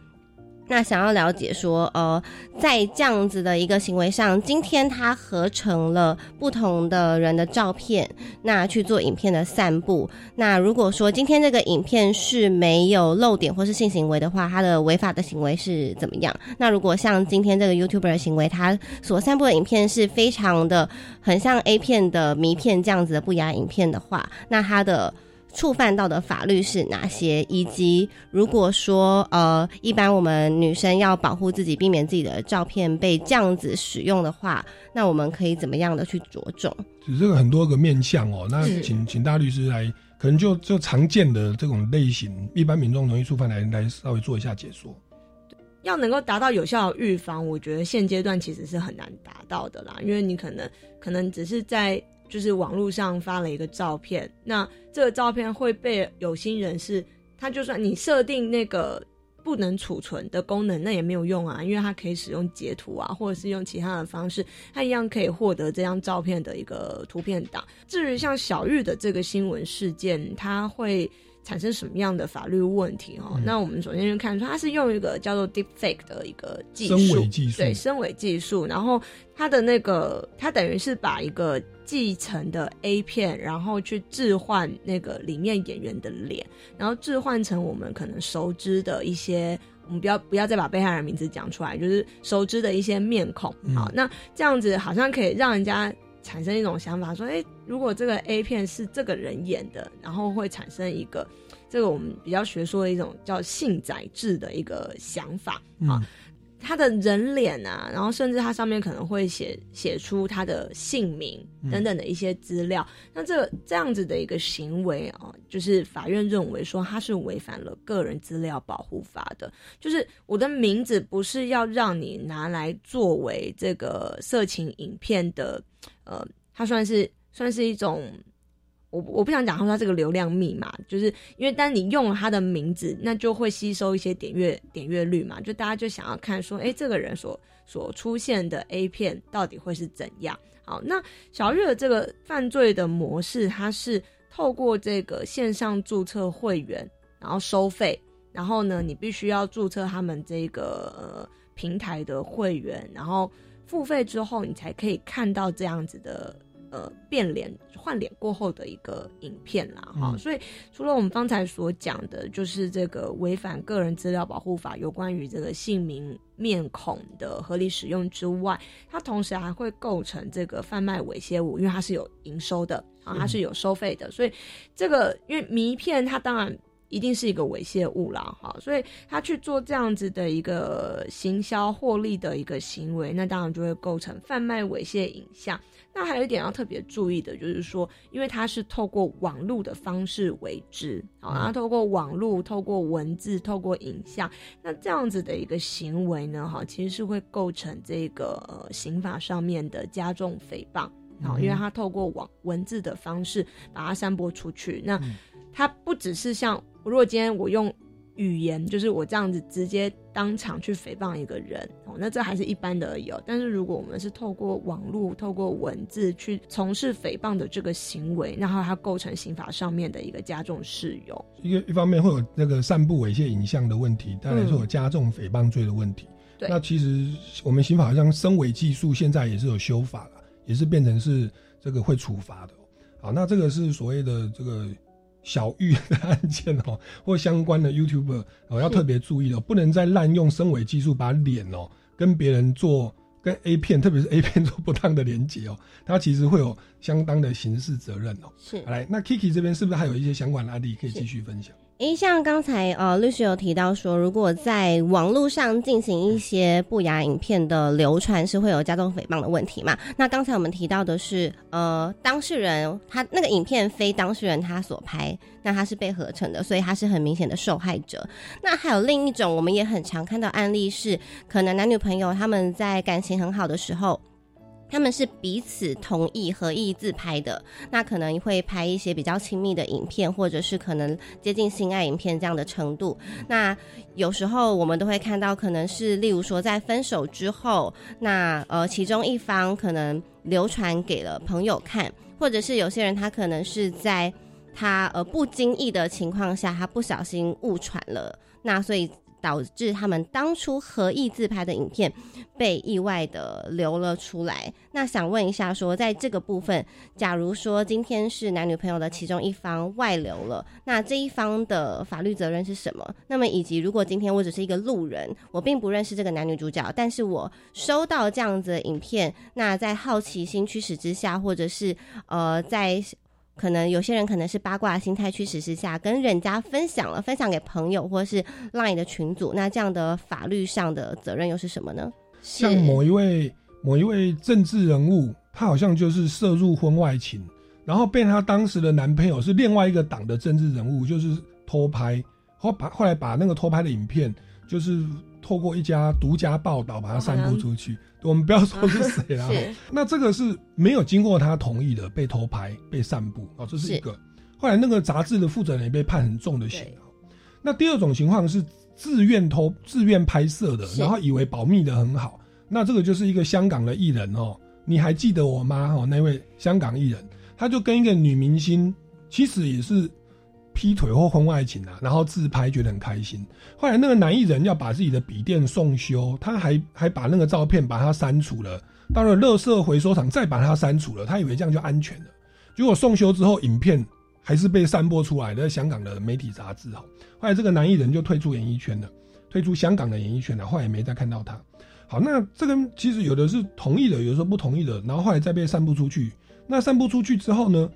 那想要了解说，呃，在这样子的一个行为上，今天他合成了不同的人的照片，那去做影片的散布。那如果说今天这个影片是没有漏点或是性行为的话，他的违法的行为是怎么样？那如果像今天这个 YouTuber 的行为，他所散布的影片是非常的很像 A 片的迷片这样子的不雅影片的话，那他的。触犯到的法律是哪些？以及如果说呃，一般我们女生要保护自己，避免自己的照片被这样子使用的话，那我们可以怎么样的去着重？其实这个很多个面向哦，那请请大律师来，可能就就常见的这种类型，一般民众容易触犯来来稍微做一下解说。要能够达到有效预防，我觉得现阶段其实是很难达到的啦，因为你可能可能只是在。就是网络上发了一个照片，那这个照片会被有心人士，他就算你设定那个不能储存的功能，那也没有用啊，因为他可以使用截图啊，或者是用其他的方式，他一样可以获得这张照片的一个图片档。至于像小玉的这个新闻事件，他会。产生什么样的法律问题？哈，那我们首先就看出，它是用一个叫做 deepfake 的一个技术，对，声伪技术。然后它的那个，它等于是把一个继承的 A 片，然后去置换那个里面演员的脸，然后置换成我们可能熟知的一些，我们不要不要再把被害人名字讲出来，就是熟知的一些面孔。好，那这样子好像可以让人家。产生一种想法，说：哎，如果这个 A 片是这个人演的，然后会产生一个这个我们比较学说的一种叫性载质的一个想法啊。他的人脸啊，然后甚至他上面可能会写写出他的姓名等等的一些资料。那这这样子的一个行为啊，就是法院认为说他是违反了个人资料保护法的。就是我的名字不是要让你拿来作为这个色情影片的，呃，它算是算是一种。我我不想讲他说它这个流量密码，就是因为当你用了他的名字，那就会吸收一些点阅点阅率嘛，就大家就想要看说，哎，这个人所所出现的 A 片到底会是怎样？好，那小玉的这个犯罪的模式，它是透过这个线上注册会员，然后收费，然后呢，你必须要注册他们这个呃平台的会员，然后付费之后，你才可以看到这样子的。呃变脸换脸过后的一个影片啦，哈、嗯所以除了我们刚才所讲的，就是这个违反个人资料保护法有关于这个姓名、面孔的合理使用之外，它同时还会构成这个贩卖猥亵物，因为它是有营收的啊，它是有收费的，所以这个因为迷片它当然。一定是一个猥亵物啦，哈，所以他去做这样子的一个行销获利的一个行为，那当然就会构成贩卖猥亵影像。那还有一点要特别注意的，就是说，因为他是透过网络的方式为之，好，然后透过网络、透过文字、透过影像，那这样子的一个行为呢，哈，其实是会构成这个、呃、刑法上面的加重诽谤。好，因为他透过网文字的方式把它散播出去，那它不只是像如果今天我用语言，就是我这样子直接当场去诽谤一个人哦，那这还是一般的而已哦。但是如果我们是透过网络、透过文字去从事诽谤的这个行为，然后它构成刑法上面的一个加重事由。一个一方面会有那个散布猥亵影像的问题，当然是有加重诽谤罪的问题。对那其实我们刑法好像声伪技术现在也是有修法了，也是变成是这个会处罚的哦。好，那这个是所谓的这个小玉的案件哦，[LAUGHS] 或相关的 YouTuber 哦，要特别注意哦，不能再滥用声伪技术把脸哦跟别人做跟 A 片，特别是 A 片 [LAUGHS] 做不当的连接哦，它其实会有相当的刑事责任哦。是好来，那 Kiki 这边是不是还有一些相关的案例可以继续分享？诶，像刚才呃律师有提到说，如果在网络上进行一些不雅影片的流传，是会有加重诽谤的问题嘛？那刚才我们提到的是，呃，当事人他那个影片非当事人他所拍，那他是被合成的，所以他是很明显的受害者。那还有另一种，我们也很常看到案例是，可能男女朋友他们在感情很好的时候。他们是彼此同意合意自拍的，那可能会拍一些比较亲密的影片，或者是可能接近性爱影片这样的程度。那有时候我们都会看到，可能是例如说在分手之后，那呃其中一方可能流传给了朋友看，或者是有些人他可能是在他呃不经意的情况下，他不小心误传了，那所以。导致他们当初合意自拍的影片被意外的流了出来。那想问一下说在这个部分，假如说今天是男女朋友的其中一方外流了，那这一方的法律责任是什么？那么以及如果今天我只是一个路人，我并不认识这个男女主角，但是我收到这样子的影片，那在好奇心驱使之下，或者是呃在。可能有些人可能是八卦的心态驱使之下，跟人家分享了，分享给朋友或是 LINE 的群组，那这样的法律上的责任又是什么呢？像某一位某一位政治人物，他好像就是涉入婚外情，然后被他当时的男朋友是另外一个党的政治人物，就是偷拍，后把后来把那个偷拍的影片，就是透过一家独家报道把它散布出去。我们不要说是谁 [LAUGHS] 啦，那这个是没有经过他同意的被偷拍、被散布哦，这是一个。后来那个杂志的负责人也被判很重的刑。那第二种情况是自愿偷、自愿拍摄的，然后以为保密的很好。那这个就是一个香港的艺人哦，你还记得我吗？哦，那位香港艺人，他就跟一个女明星，其实也是劈腿或婚外情啊，然后自拍觉得很开心。后来那个男艺人要把自己的笔电送修，他还还把那个照片把它删除了，到了垃圾回收厂再把它删除了，他以为这样就安全了。结果送修之后，影片还是被散播出来的，香港的媒体杂志哈。后来这个男艺人就退出演艺圈了，退出香港的演艺圈了，后来也没再看到他。好，那这个其实有的是同意的，有的时候不同意的，然后后来再被散布出去。那散布出去之后呢，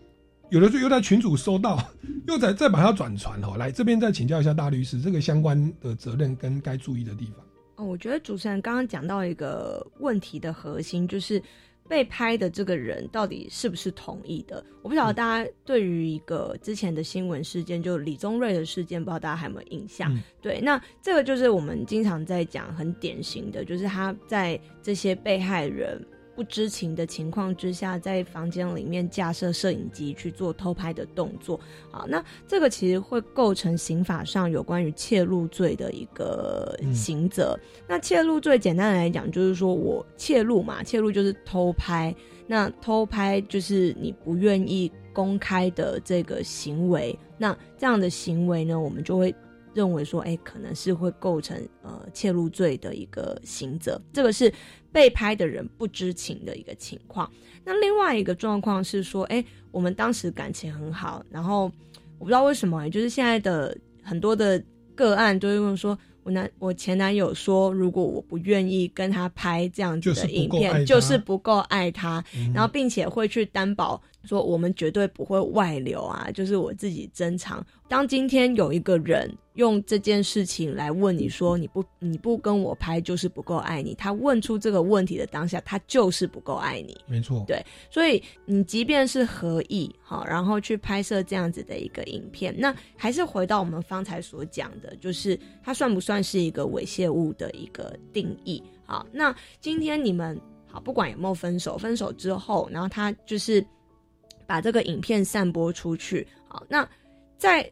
有的就又在群主收到，[LAUGHS] 又再再把它转传哈。来这边再请教一下大律师，这个相关的责任跟该注意的地方。哦，我觉得主持人刚刚讲到一个问题的核心，就是被拍的这个人到底是不是同意的？我不晓得大家对于一个之前的新闻事件，就李宗瑞的事件，不知道大家还有没有印象？对，那这个就是我们经常在讲很典型的，就是他在这些被害人。不知情的情况之下，在房间里面架设摄影机去做偷拍的动作，好，那这个其实会构成刑法上有关于窃录罪的一个刑责。那窃录罪简单来讲，就是说我窃录嘛，窃录就是偷拍，那偷拍就是你不愿意公开的这个行为，那这样的行为呢，我们就会认为说，哎，可能是会构成呃窃录罪的一个刑责。这个是被拍的人不知情的一个情况。那另外一个状况是说，哎，我们当时感情很好，然后我不知道为什么，就是现在的很多的个案都会问说。我男我前男友说，如果我不愿意跟他拍这样子的影片，就是不够爱他，然后并且会去担保说我们绝对不会外流啊，就是我自己珍藏。当今天有一个人用这件事情来问你说你不你不跟我拍就是不够爱你，他问出这个问题的当下，他就是不够爱你。没错，对，所以你即便是合意好，然后去拍摄这样子的一个影片，那还是回到我们方才所讲的，就是它算不算是一个猥亵物的一个定义？好，那今天你们好，不管有没有分手，分手之后，然后他就是把这个影片散播出去，好，那在。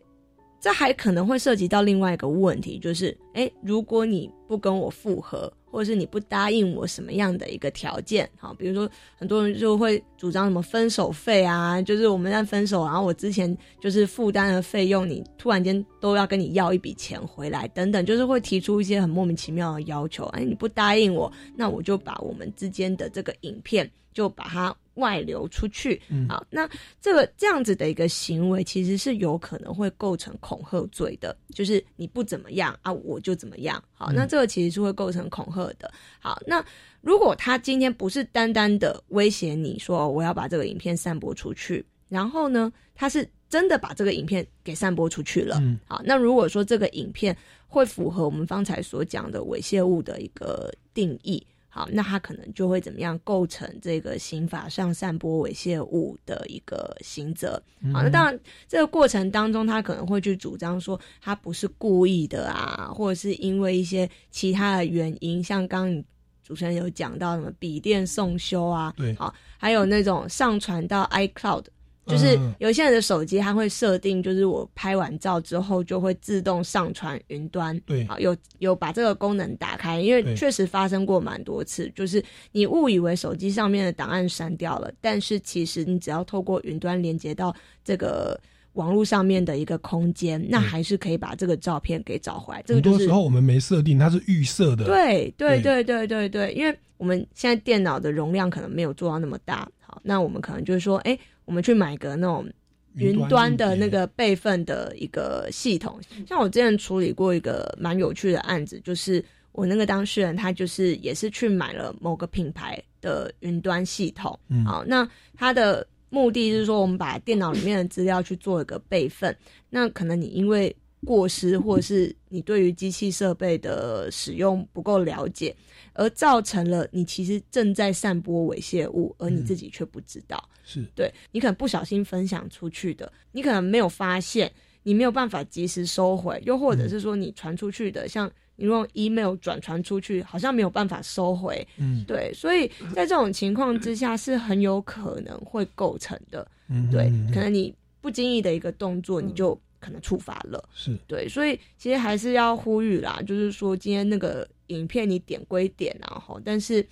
这还可能会涉及到另外一个问题，就是，哎，如果你不跟我复合，或者是你不答应我什么样的一个条件，好，比如说很多人就会主张什么分手费啊，就是我们在分手，然后我之前就是负担的费用，你突然间都要跟你要一笔钱回来，等等，就是会提出一些很莫名其妙的要求，哎，你不答应我，那我就把我们之间的这个影片就把它。外流出去，好，那这个这样子的一个行为，其实是有可能会构成恐吓罪的，就是你不怎么样啊，我就怎么样，好，那这个其实是会构成恐吓的。好，那如果他今天不是单单的威胁你说我要把这个影片散播出去，然后呢，他是真的把这个影片给散播出去了，嗯。好，那如果说这个影片会符合我们方才所讲的猥亵物的一个定义。好，那他可能就会怎么样构成这个刑法上散播猥亵物的一个刑责。好，那当然这个过程当中，他可能会去主张说他不是故意的啊，或者是因为一些其他的原因，像刚刚主持人有讲到什么笔电送修啊，对，好，还有那种上传到 iCloud。就是有些人的手机，它会设定，就是我拍完照之后就会自动上传云端。对，好，有有把这个功能打开，因为确实发生过蛮多次，就是你误以为手机上面的档案删掉了，但是其实你只要透过云端连接到这个网络上面的一个空间，那还是可以把这个照片给找回来。很多时候我们没设定，它是预设的。对对对对对对，因为我们现在电脑的容量可能没有做到那么大，好，那我们可能就是说，哎。我们去买个那种云端的那个备份的一个系统，像我之前处理过一个蛮有趣的案子，就是我那个当事人他就是也是去买了某个品牌的云端系统，好，那他的目的是说我们把电脑里面的资料去做一个备份，那可能你因为过失或者是你对于机器设备的使用不够了解。而造成了你其实正在散播猥亵物，而你自己却不知道。是对你可能不小心分享出去的，你可能没有发现，你没有办法及时收回，又或者是说你传出去的，像你用 email 转传出去，好像没有办法收回。嗯，对，所以在这种情况之下，是很有可能会构成的。嗯，对，可能你不经意的一个动作，你就可能触发了。是对，所以其实还是要呼吁啦，就是说今天那个。影片你点归点，然后但是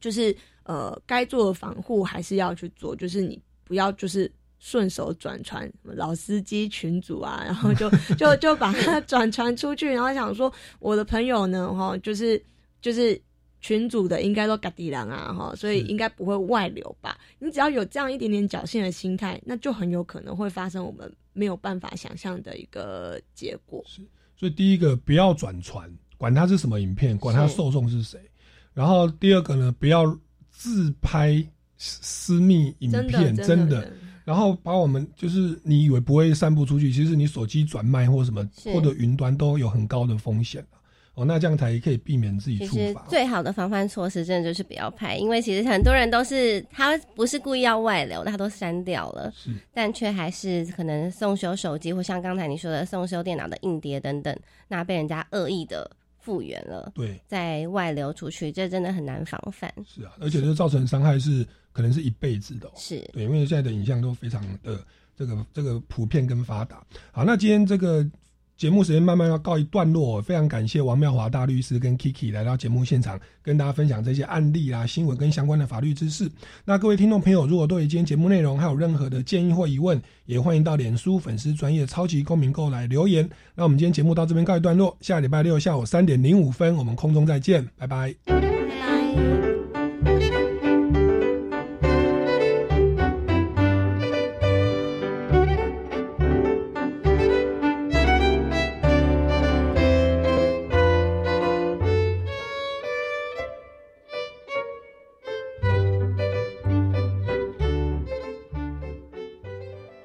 就是呃，该做的防护还是要去做，就是你不要就是顺手转传老司机群主啊，然后就 [LAUGHS] 就就把它 [LAUGHS] 转传出去，然后想说我的朋友呢，哈，就是就是群主的应该都嘎地狼啊，哈，所以应该不会外流吧？你只要有这样一点点侥幸的心态，那就很有可能会发生我们没有办法想象的一个结果。是，所以第一个不要转传。管它是什么影片，管它受众是谁。然后第二个呢，不要自拍私密影片，真的。然后把我们就是你以为不会散布出去，其实你手机转卖或什么或者云端都有很高的风险哦，那这样才可以避免自己触发。最好的防范措施，真的就是不要拍，因为其实很多人都是他不是故意要外流，他都删掉了，但却还是可能送修手机，或像刚才你说的送修电脑的硬碟等等，那被人家恶意的。复原了，对，在外流出去，这真的很难防范。是啊，而且这造成伤害是可能是一辈子的。是对，因为现在的影像都非常的这个这个普遍跟发达。好，那今天这个节目时间慢慢要告一段落，非常感谢王妙华大律师跟 Kiki 来到节目现场，跟大家分享这些案例啊、新闻跟相关的法律知识。那各位听众朋友，如果对今天节目内容还有任何的建议或疑问，也欢迎到脸书粉丝专业超级公民购来留言。那我们今天节目到这边告一段落，下礼拜六下午三点零五分，我们空中再见，拜拜。拜拜。